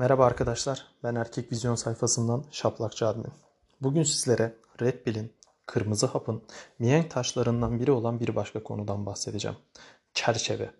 Merhaba arkadaşlar, ben Erkek Vizyon sayfasından Şaplakçı Admin. Bugün sizlere Red Pill'in, Kırmızı Hap'ın mihenk taşlarından biri olan bir başka konudan bahsedeceğim. Çerçeve.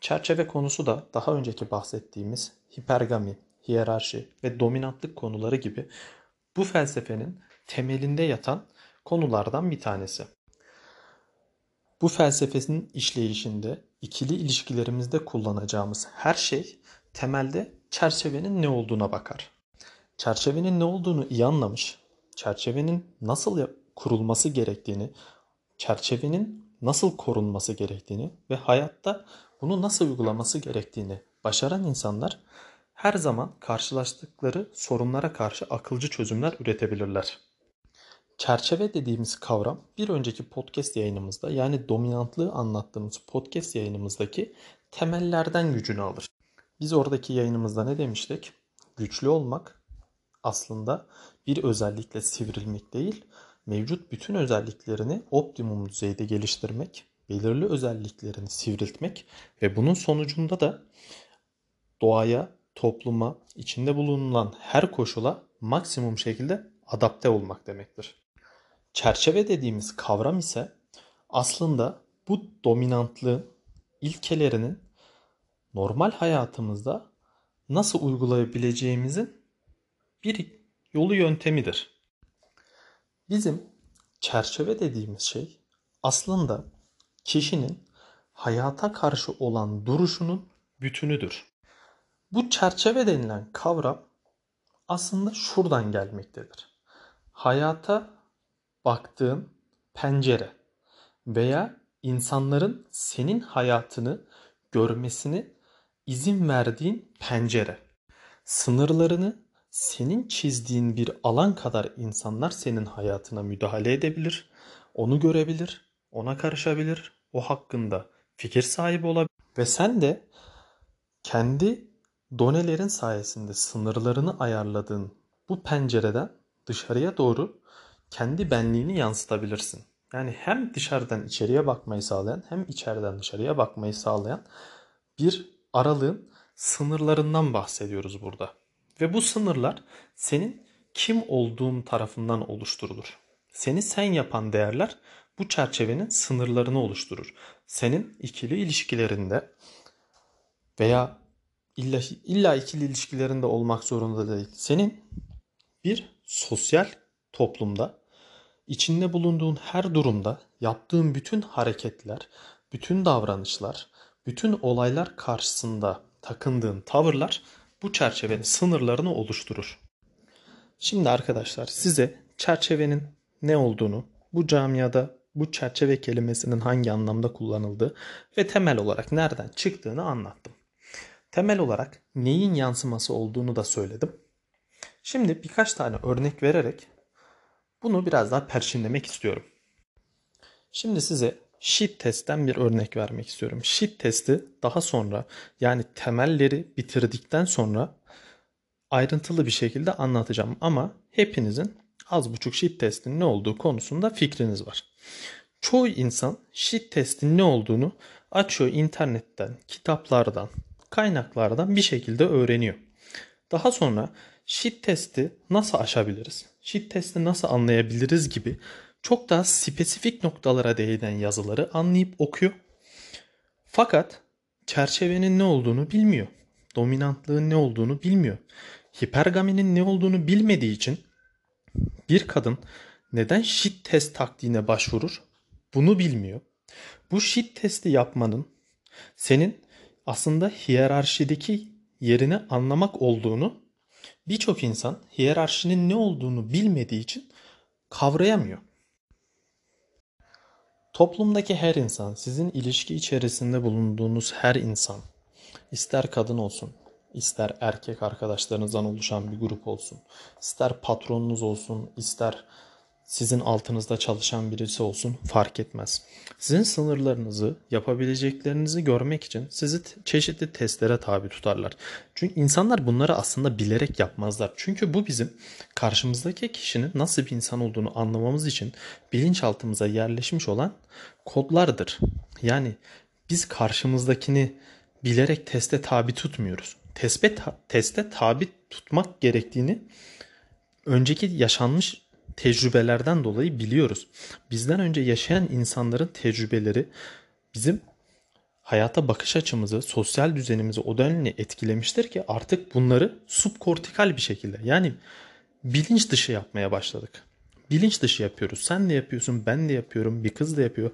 Çerçeve konusu da daha önceki bahsettiğimiz hipergami, hiyerarşi ve dominantlık konuları gibi bu felsefenin temelinde yatan konulardan bir tanesi. Bu felsefesinin işleyişinde ikili ilişkilerimizde kullanacağımız her şey temelde çerçevenin ne olduğuna bakar. Çerçevenin ne olduğunu iyi anlamış, çerçevenin nasıl kurulması gerektiğini, çerçevenin nasıl korunması gerektiğini ve hayatta bunu nasıl uygulaması gerektiğini başaran insanlar her zaman karşılaştıkları sorunlara karşı akılcı çözümler üretebilirler. Çerçeve dediğimiz kavram bir önceki podcast yayınımızda yani dominantlığı anlattığımız podcast yayınımızdaki temellerden gücünü alır. Biz oradaki yayınımızda ne demiştik? Güçlü olmak aslında bir özellikle sivrilmek değil, mevcut bütün özelliklerini optimum düzeyde geliştirmek, belirli özelliklerini sivriltmek ve bunun sonucunda da doğaya, topluma, içinde bulunulan her koşula maksimum şekilde adapte olmak demektir. Çerçeve dediğimiz kavram ise aslında bu dominantlığı ilkelerinin normal hayatımızda nasıl uygulayabileceğimizin bir yolu yöntemidir. Bizim çerçeve dediğimiz şey aslında kişinin hayata karşı olan duruşunun bütünüdür. Bu çerçeve denilen kavram aslında şuradan gelmektedir. Hayata baktığın pencere veya insanların senin hayatını görmesini izin verdiğin pencere. Sınırlarını senin çizdiğin bir alan kadar insanlar senin hayatına müdahale edebilir, onu görebilir, ona karışabilir, o hakkında fikir sahibi olabilir ve sen de kendi donelerin sayesinde sınırlarını ayarladığın bu pencereden dışarıya doğru kendi benliğini yansıtabilirsin. Yani hem dışarıdan içeriye bakmayı sağlayan hem içeriden dışarıya bakmayı sağlayan bir aralığın sınırlarından bahsediyoruz burada. Ve bu sınırlar senin kim olduğun tarafından oluşturulur. Seni sen yapan değerler bu çerçevenin sınırlarını oluşturur. Senin ikili ilişkilerinde veya illa, illa ikili ilişkilerinde olmak zorunda değil. Senin bir sosyal toplumda içinde bulunduğun her durumda yaptığın bütün hareketler, bütün davranışlar, bütün olaylar karşısında takındığın tavırlar bu çerçevenin sınırlarını oluşturur. Şimdi arkadaşlar size çerçevenin ne olduğunu, bu camiada bu çerçeve kelimesinin hangi anlamda kullanıldığı ve temel olarak nereden çıktığını anlattım. Temel olarak neyin yansıması olduğunu da söyledim. Şimdi birkaç tane örnek vererek bunu biraz daha perçinlemek istiyorum. Şimdi size sheet testten bir örnek vermek istiyorum. Sheet testi daha sonra yani temelleri bitirdikten sonra ayrıntılı bir şekilde anlatacağım ama hepinizin az buçuk sheet testin ne olduğu konusunda fikriniz var. Çoğu insan sheet testin ne olduğunu açıyor internetten, kitaplardan, kaynaklardan bir şekilde öğreniyor. Daha sonra sheet testi nasıl aşabiliriz? Sheet testi nasıl anlayabiliriz gibi çok daha spesifik noktalara değinen yazıları anlayıp okuyor. Fakat çerçevenin ne olduğunu bilmiyor. Dominantlığın ne olduğunu bilmiyor. Hipergaminin ne olduğunu bilmediği için bir kadın neden shit test taktiğine başvurur? Bunu bilmiyor. Bu shit testi yapmanın senin aslında hiyerarşideki yerini anlamak olduğunu birçok insan hiyerarşinin ne olduğunu bilmediği için kavrayamıyor. Toplumdaki her insan, sizin ilişki içerisinde bulunduğunuz her insan, ister kadın olsun, ister erkek arkadaşlarınızdan oluşan bir grup olsun, ister patronunuz olsun, ister sizin altınızda çalışan birisi olsun fark etmez. Sizin sınırlarınızı, yapabileceklerinizi görmek için sizi çeşitli testlere tabi tutarlar. Çünkü insanlar bunları aslında bilerek yapmazlar. Çünkü bu bizim karşımızdaki kişinin nasıl bir insan olduğunu anlamamız için bilinçaltımıza yerleşmiş olan kodlardır. Yani biz karşımızdakini bilerek teste tabi tutmuyoruz. tespet, teste tabi tutmak gerektiğini önceki yaşanmış tecrübelerden dolayı biliyoruz. Bizden önce yaşayan insanların tecrübeleri bizim hayata bakış açımızı, sosyal düzenimizi o denli etkilemiştir ki artık bunları subkortikal bir şekilde yani bilinç dışı yapmaya başladık. Bilinç dışı yapıyoruz. Sen de yapıyorsun, ben de yapıyorum, bir kız da yapıyor,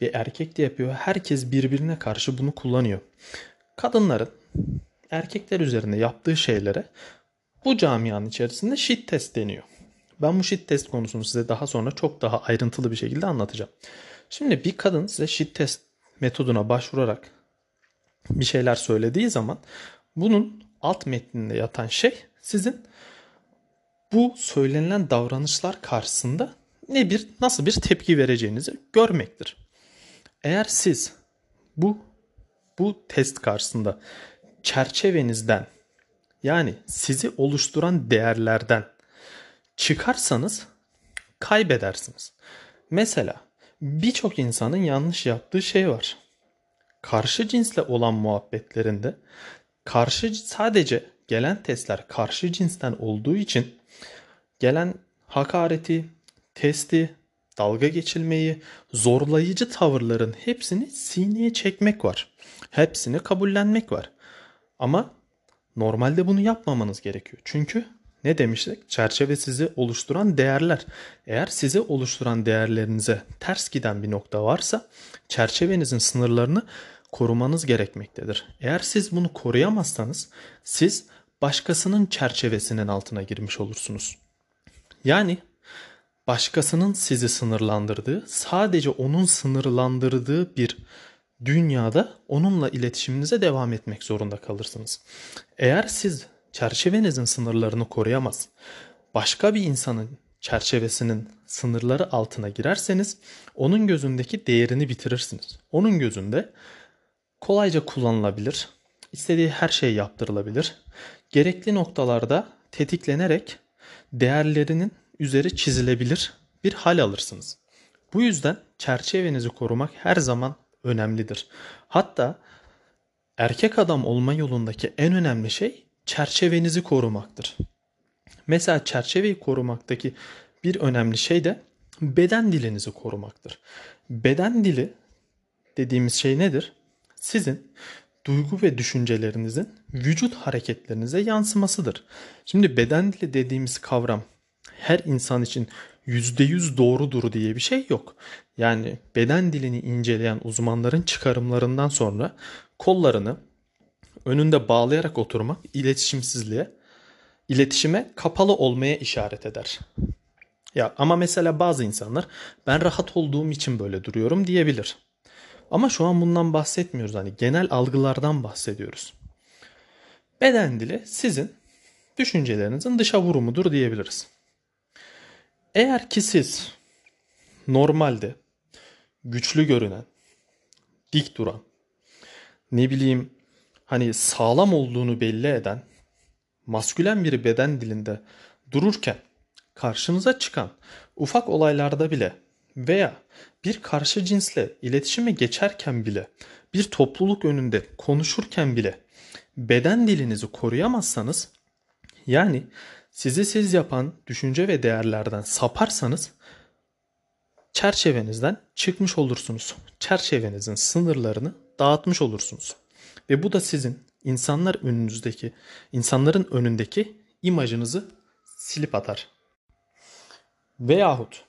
bir erkek de yapıyor. Herkes birbirine karşı bunu kullanıyor. Kadınların erkekler üzerinde yaptığı şeylere bu camianın içerisinde test deniyor. Ben bu shit test konusunu size daha sonra çok daha ayrıntılı bir şekilde anlatacağım. Şimdi bir kadın size shit test metoduna başvurarak bir şeyler söylediği zaman bunun alt metninde yatan şey sizin bu söylenilen davranışlar karşısında ne bir nasıl bir tepki vereceğinizi görmektir. Eğer siz bu bu test karşısında çerçevenizden yani sizi oluşturan değerlerden çıkarsanız kaybedersiniz. Mesela birçok insanın yanlış yaptığı şey var. Karşı cinsle olan muhabbetlerinde karşı sadece gelen testler karşı cinsten olduğu için gelen hakareti, testi, dalga geçilmeyi, zorlayıcı tavırların hepsini sineye çekmek var. Hepsini kabullenmek var. Ama normalde bunu yapmamanız gerekiyor. Çünkü ne demiştik? Çerçeve sizi oluşturan değerler. Eğer sizi oluşturan değerlerinize ters giden bir nokta varsa çerçevenizin sınırlarını korumanız gerekmektedir. Eğer siz bunu koruyamazsanız siz başkasının çerçevesinin altına girmiş olursunuz. Yani başkasının sizi sınırlandırdığı, sadece onun sınırlandırdığı bir dünyada onunla iletişiminize devam etmek zorunda kalırsınız. Eğer siz çerçevenizin sınırlarını koruyamaz, başka bir insanın çerçevesinin sınırları altına girerseniz onun gözündeki değerini bitirirsiniz. Onun gözünde kolayca kullanılabilir, istediği her şey yaptırılabilir. Gerekli noktalarda tetiklenerek değerlerinin üzeri çizilebilir bir hal alırsınız. Bu yüzden çerçevenizi korumak her zaman önemlidir. Hatta erkek adam olma yolundaki en önemli şey çerçevenizi korumaktır. Mesela çerçeveyi korumaktaki bir önemli şey de beden dilinizi korumaktır. Beden dili dediğimiz şey nedir? Sizin duygu ve düşüncelerinizin vücut hareketlerinize yansımasıdır. Şimdi beden dili dediğimiz kavram her insan için %100 doğrudur diye bir şey yok. Yani beden dilini inceleyen uzmanların çıkarımlarından sonra kollarını önünde bağlayarak oturmak iletişimsizliğe, iletişime kapalı olmaya işaret eder. Ya ama mesela bazı insanlar ben rahat olduğum için böyle duruyorum diyebilir. Ama şu an bundan bahsetmiyoruz. Hani genel algılardan bahsediyoruz. Beden dili sizin düşüncelerinizin dışa vurumudur diyebiliriz. Eğer ki siz normalde güçlü görünen, dik duran, ne bileyim hani sağlam olduğunu belli eden maskülen bir beden dilinde dururken karşınıza çıkan ufak olaylarda bile veya bir karşı cinsle iletişime geçerken bile bir topluluk önünde konuşurken bile beden dilinizi koruyamazsanız yani sizi siz yapan düşünce ve değerlerden saparsanız çerçevenizden çıkmış olursunuz. Çerçevenizin sınırlarını dağıtmış olursunuz. Ve bu da sizin insanlar önünüzdeki, insanların önündeki imajınızı silip atar. Veyahut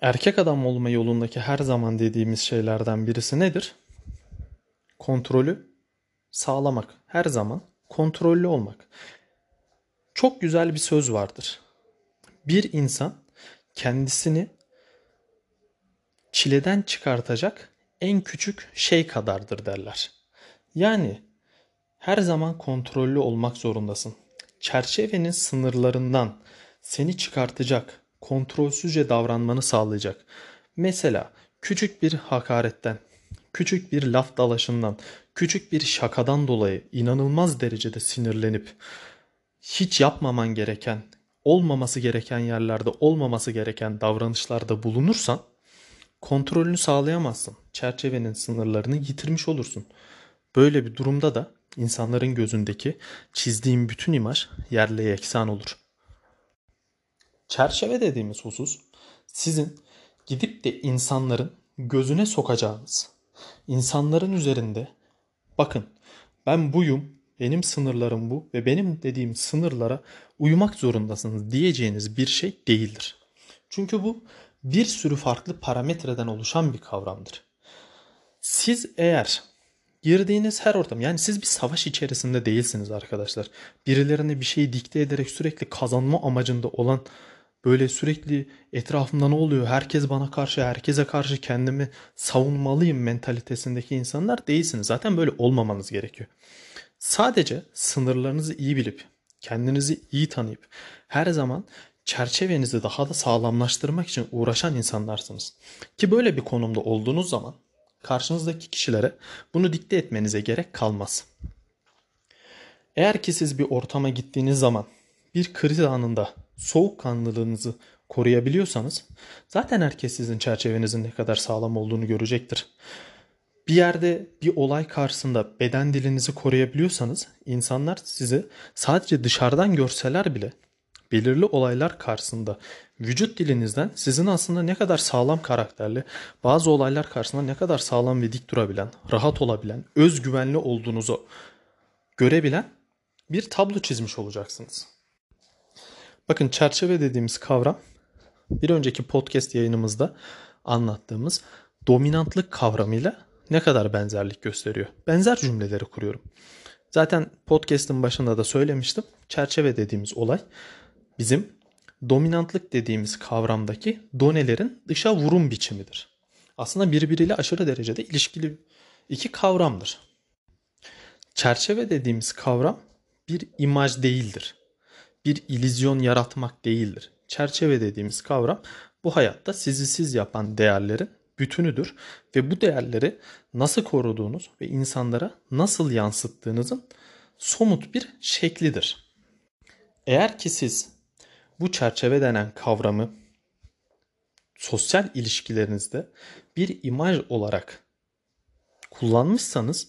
erkek adam olma yolundaki her zaman dediğimiz şeylerden birisi nedir? Kontrolü sağlamak. Her zaman kontrollü olmak. Çok güzel bir söz vardır. Bir insan kendisini çileden çıkartacak en küçük şey kadardır derler. Yani her zaman kontrollü olmak zorundasın. Çerçevenin sınırlarından seni çıkartacak, kontrolsüzce davranmanı sağlayacak. Mesela küçük bir hakaretten, küçük bir laf dalaşından, küçük bir şakadan dolayı inanılmaz derecede sinirlenip hiç yapmaman gereken, olmaması gereken yerlerde olmaması gereken davranışlarda bulunursan kontrolünü sağlayamazsın. Çerçevenin sınırlarını yitirmiş olursun. Böyle bir durumda da insanların gözündeki çizdiğim bütün imaj yerle yeksan olur. Çerçeve dediğimiz husus sizin gidip de insanların gözüne sokacağınız, insanların üzerinde bakın ben buyum, benim sınırlarım bu ve benim dediğim sınırlara uymak zorundasınız diyeceğiniz bir şey değildir. Çünkü bu bir sürü farklı parametreden oluşan bir kavramdır. Siz eğer girdiğiniz her ortam yani siz bir savaş içerisinde değilsiniz arkadaşlar. Birilerine bir şeyi dikte ederek sürekli kazanma amacında olan böyle sürekli etrafımda ne oluyor? Herkes bana karşı, herkese karşı kendimi savunmalıyım mentalitesindeki insanlar değilsiniz. Zaten böyle olmamanız gerekiyor. Sadece sınırlarınızı iyi bilip, kendinizi iyi tanıyıp her zaman çerçevenizi daha da sağlamlaştırmak için uğraşan insanlarsınız. Ki böyle bir konumda olduğunuz zaman karşınızdaki kişilere bunu dikte etmenize gerek kalmaz. Eğer ki siz bir ortama gittiğiniz zaman bir kriz anında soğukkanlılığınızı koruyabiliyorsanız zaten herkes sizin çerçevenizin ne kadar sağlam olduğunu görecektir. Bir yerde bir olay karşısında beden dilinizi koruyabiliyorsanız insanlar sizi sadece dışarıdan görseler bile belirli olaylar karşısında vücut dilinizden sizin aslında ne kadar sağlam karakterli, bazı olaylar karşısında ne kadar sağlam ve dik durabilen, rahat olabilen, özgüvenli olduğunuzu görebilen bir tablo çizmiş olacaksınız. Bakın çerçeve dediğimiz kavram bir önceki podcast yayınımızda anlattığımız dominantlık kavramıyla ne kadar benzerlik gösteriyor. Benzer cümleleri kuruyorum. Zaten podcast'ın başında da söylemiştim. Çerçeve dediğimiz olay bizim dominantlık dediğimiz kavramdaki donelerin dışa vurum biçimidir. Aslında birbiriyle aşırı derecede ilişkili iki kavramdır. Çerçeve dediğimiz kavram bir imaj değildir. Bir ilizyon yaratmak değildir. Çerçeve dediğimiz kavram bu hayatta sizi siz yapan değerlerin bütünüdür ve bu değerleri nasıl koruduğunuz ve insanlara nasıl yansıttığınızın somut bir şeklidir. Eğer ki siz bu çerçeve denen kavramı sosyal ilişkilerinizde bir imaj olarak kullanmışsanız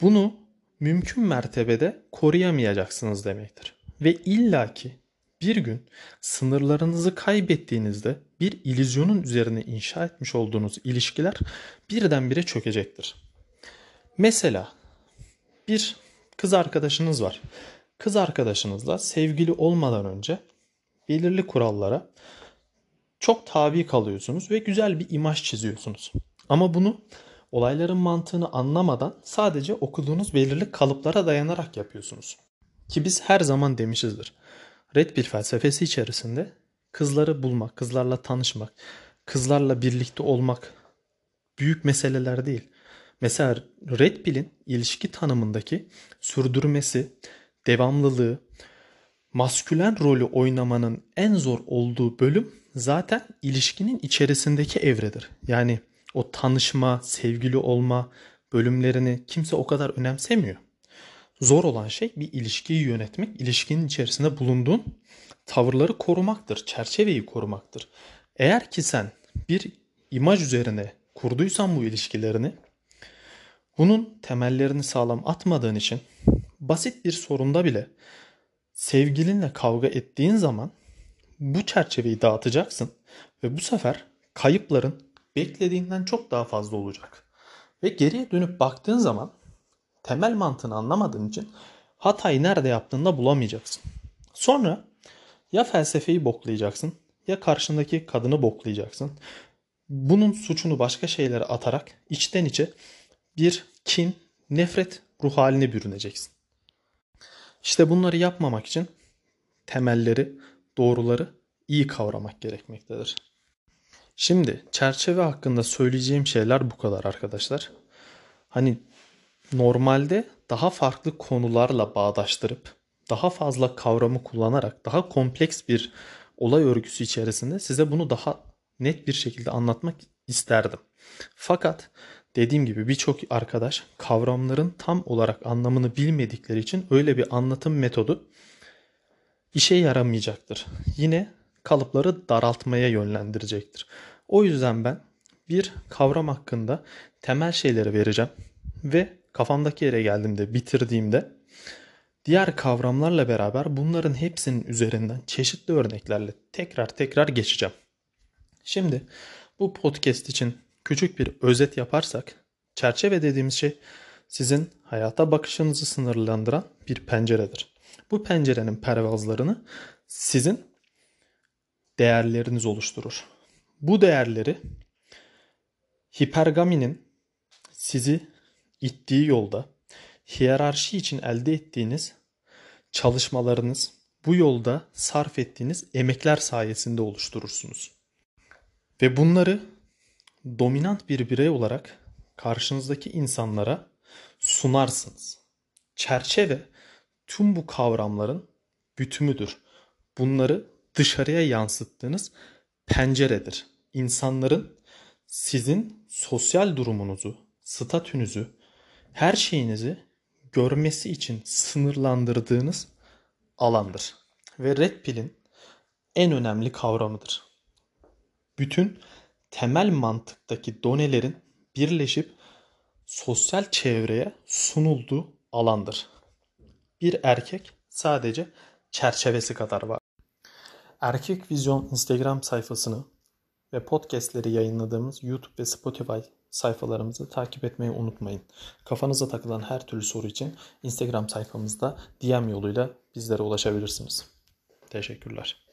bunu mümkün mertebede koruyamayacaksınız demektir. Ve illaki bir gün sınırlarınızı kaybettiğinizde bir ilizyonun üzerine inşa etmiş olduğunuz ilişkiler birdenbire çökecektir. Mesela bir kız arkadaşınız var. Kız arkadaşınızla sevgili olmadan önce belirli kurallara çok tabi kalıyorsunuz ve güzel bir imaj çiziyorsunuz. Ama bunu olayların mantığını anlamadan sadece okuduğunuz belirli kalıplara dayanarak yapıyorsunuz. Ki biz her zaman demişizdir. Red Pill felsefesi içerisinde kızları bulmak, kızlarla tanışmak, kızlarla birlikte olmak büyük meseleler değil. Mesela Red Pill'in ilişki tanımındaki sürdürmesi, devamlılığı, maskülen rolü oynamanın en zor olduğu bölüm zaten ilişkinin içerisindeki evredir. Yani o tanışma, sevgili olma bölümlerini kimse o kadar önemsemiyor. Zor olan şey bir ilişkiyi yönetmek, ilişkinin içerisinde bulunduğun tavırları korumaktır, çerçeveyi korumaktır. Eğer ki sen bir imaj üzerine kurduysan bu ilişkilerini, bunun temellerini sağlam atmadığın için basit bir sorunda bile sevgilinle kavga ettiğin zaman bu çerçeveyi dağıtacaksın ve bu sefer kayıpların beklediğinden çok daha fazla olacak. Ve geriye dönüp baktığın zaman temel mantığını anlamadığın için hatayı nerede yaptığında bulamayacaksın. Sonra ya felsefeyi boklayacaksın ya karşındaki kadını boklayacaksın. Bunun suçunu başka şeylere atarak içten içe bir kin, nefret ruh haline bürüneceksin. İşte bunları yapmamak için temelleri, doğruları iyi kavramak gerekmektedir. Şimdi çerçeve hakkında söyleyeceğim şeyler bu kadar arkadaşlar. Hani normalde daha farklı konularla bağdaştırıp daha fazla kavramı kullanarak daha kompleks bir olay örgüsü içerisinde size bunu daha net bir şekilde anlatmak isterdim. Fakat dediğim gibi birçok arkadaş kavramların tam olarak anlamını bilmedikleri için öyle bir anlatım metodu işe yaramayacaktır. Yine kalıpları daraltmaya yönlendirecektir. O yüzden ben bir kavram hakkında temel şeyleri vereceğim ve kafamdaki yere geldiğimde, bitirdiğimde diğer kavramlarla beraber bunların hepsinin üzerinden çeşitli örneklerle tekrar tekrar geçeceğim. Şimdi bu podcast için küçük bir özet yaparsak çerçeve dediğimiz şey sizin hayata bakışınızı sınırlandıran bir penceredir. Bu pencerenin pervazlarını sizin değerleriniz oluşturur. Bu değerleri hipergaminin sizi ittiği yolda hiyerarşi için elde ettiğiniz çalışmalarınız, bu yolda sarf ettiğiniz emekler sayesinde oluşturursunuz. Ve bunları dominant bir birey olarak karşınızdaki insanlara sunarsınız. Çerçeve tüm bu kavramların bütümüdür. Bunları dışarıya yansıttığınız penceredir. İnsanların sizin sosyal durumunuzu, statünüzü, her şeyinizi görmesi için sınırlandırdığınız alandır. Ve Red Pill'in en önemli kavramıdır. Bütün temel mantıktaki donelerin birleşip sosyal çevreye sunulduğu alandır. Bir erkek sadece çerçevesi kadar var. Erkek Vizyon Instagram sayfasını ve podcastleri yayınladığımız YouTube ve Spotify sayfalarımızı takip etmeyi unutmayın. Kafanıza takılan her türlü soru için Instagram sayfamızda DM yoluyla bizlere ulaşabilirsiniz. Teşekkürler.